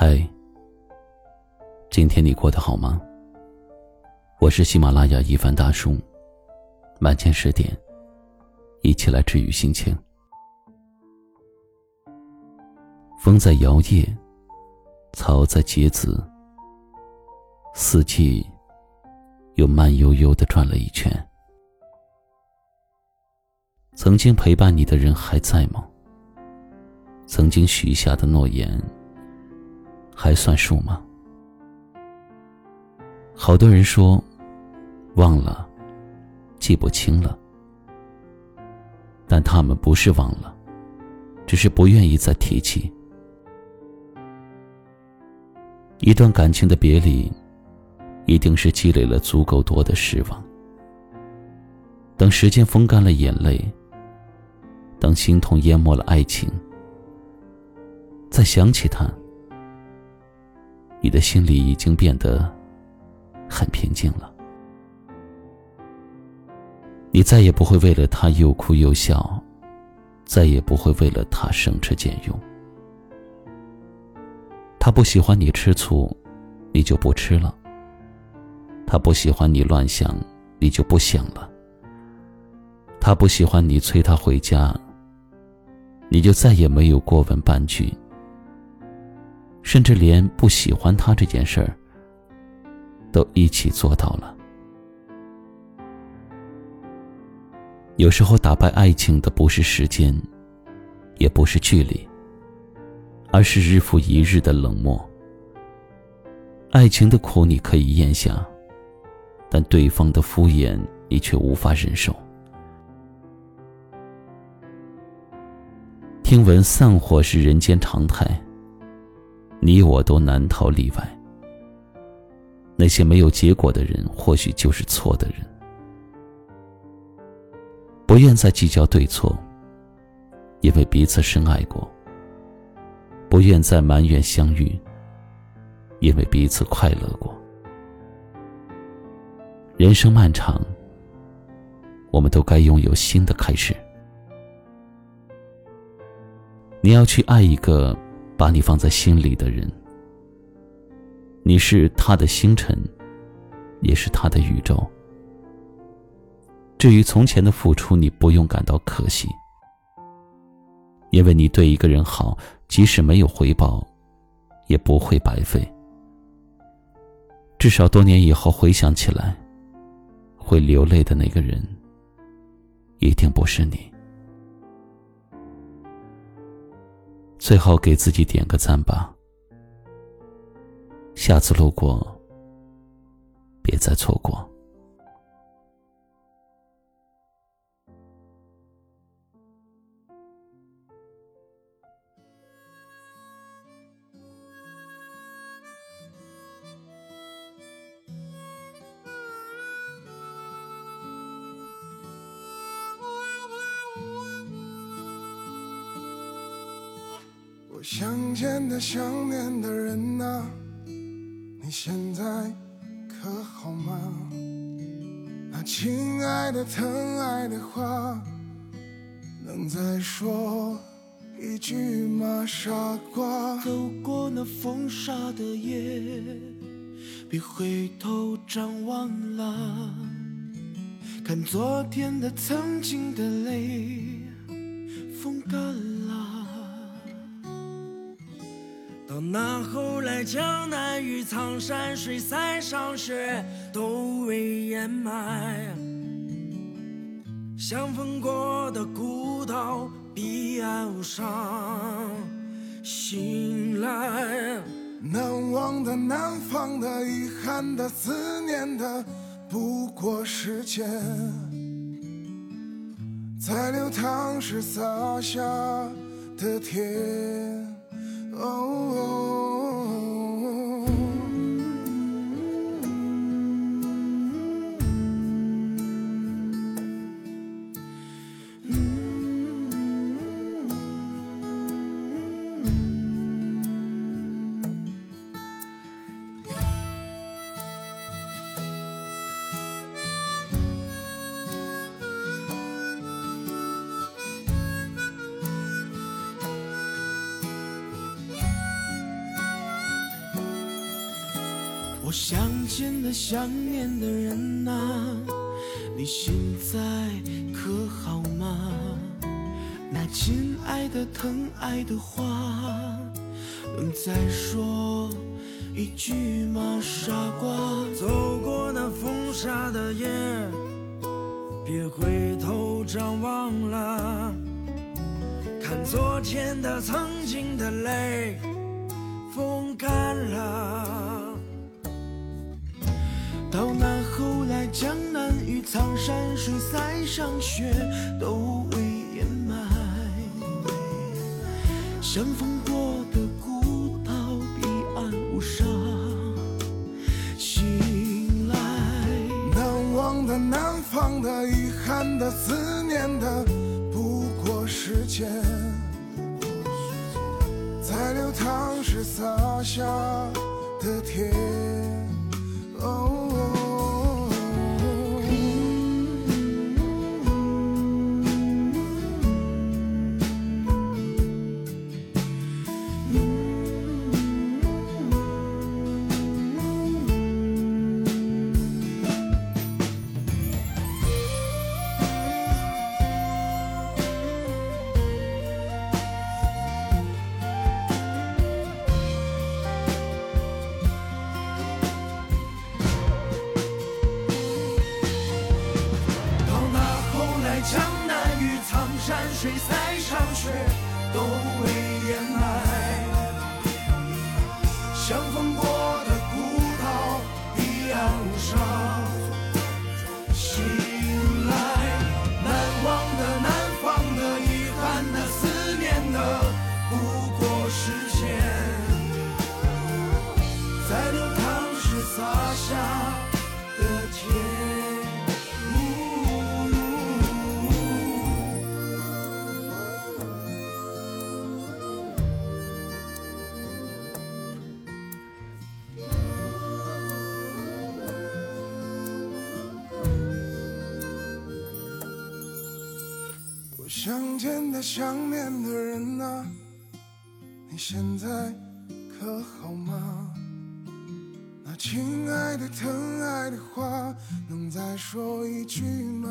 嗨，今天你过得好吗？我是喜马拉雅一凡大叔，晚间十点，一起来治愈心情。风在摇曳，草在结籽，四季又慢悠悠的转了一圈。曾经陪伴你的人还在吗？曾经许下的诺言还算数吗？好多人说，忘了，记不清了，但他们不是忘了，只是不愿意再提起。一段感情的别离，一定是积累了足够多的失望。等时间风干了眼泪，等心痛淹没了爱情。再想起他，你的心里已经变得很平静了。你再也不会为了他又哭又笑，再也不会为了他省吃俭用。他不喜欢你吃醋，你就不吃了；他不喜欢你乱想，你就不想了；他不喜欢你催他回家，你就再也没有过问半句。甚至连不喜欢他这件事儿，都一起做到了。有时候打败爱情的不是时间，也不是距离，而是日复一日的冷漠。爱情的苦你可以咽下，但对方的敷衍你却无法忍受。听闻散伙是人间常态。你我都难逃例外。那些没有结果的人，或许就是错的人。不愿再计较对错，因为彼此深爱过；不愿再埋怨相遇，因为彼此快乐过。人生漫长，我们都该拥有新的开始。你要去爱一个。把你放在心里的人，你是他的星辰，也是他的宇宙。至于从前的付出，你不用感到可惜，因为你对一个人好，即使没有回报，也不会白费。至少多年以后回想起来，会流泪的那个人，一定不是你。最好给自己点个赞吧。下次路过，别再错过。想见的、想念的人啊，你现在可好吗？那亲爱的、疼爱的话，能再说一句吗？傻瓜，走过那风沙的夜，别回头张望了，看昨天的、曾经的泪，风干了。到那后来，江南与苍山水，塞上雪，都未掩埋。相逢过的古道，彼岸上醒来。难忘的、难放的、遗憾的、思念的，不过时间在流淌时洒下的甜。oh. oh, oh. 我想见的、想念的人啊，你现在可好吗？那亲爱的、疼爱的话，能再说一句吗？傻瓜，走过那风沙的夜，别回头张望了，看昨天的、曾经的泪，风干了。到那后来，江南与苍山水塞上雪，都未掩埋。相逢过的孤岛，彼岸无沙。醒来，难忘的、难放的、遗憾的、思念的，不过时间在流淌时洒下的甜。哦，山水塞上雪，都未想见的、想念的人啊，你现在可好吗？那亲爱的、疼爱的话，能再说一句吗？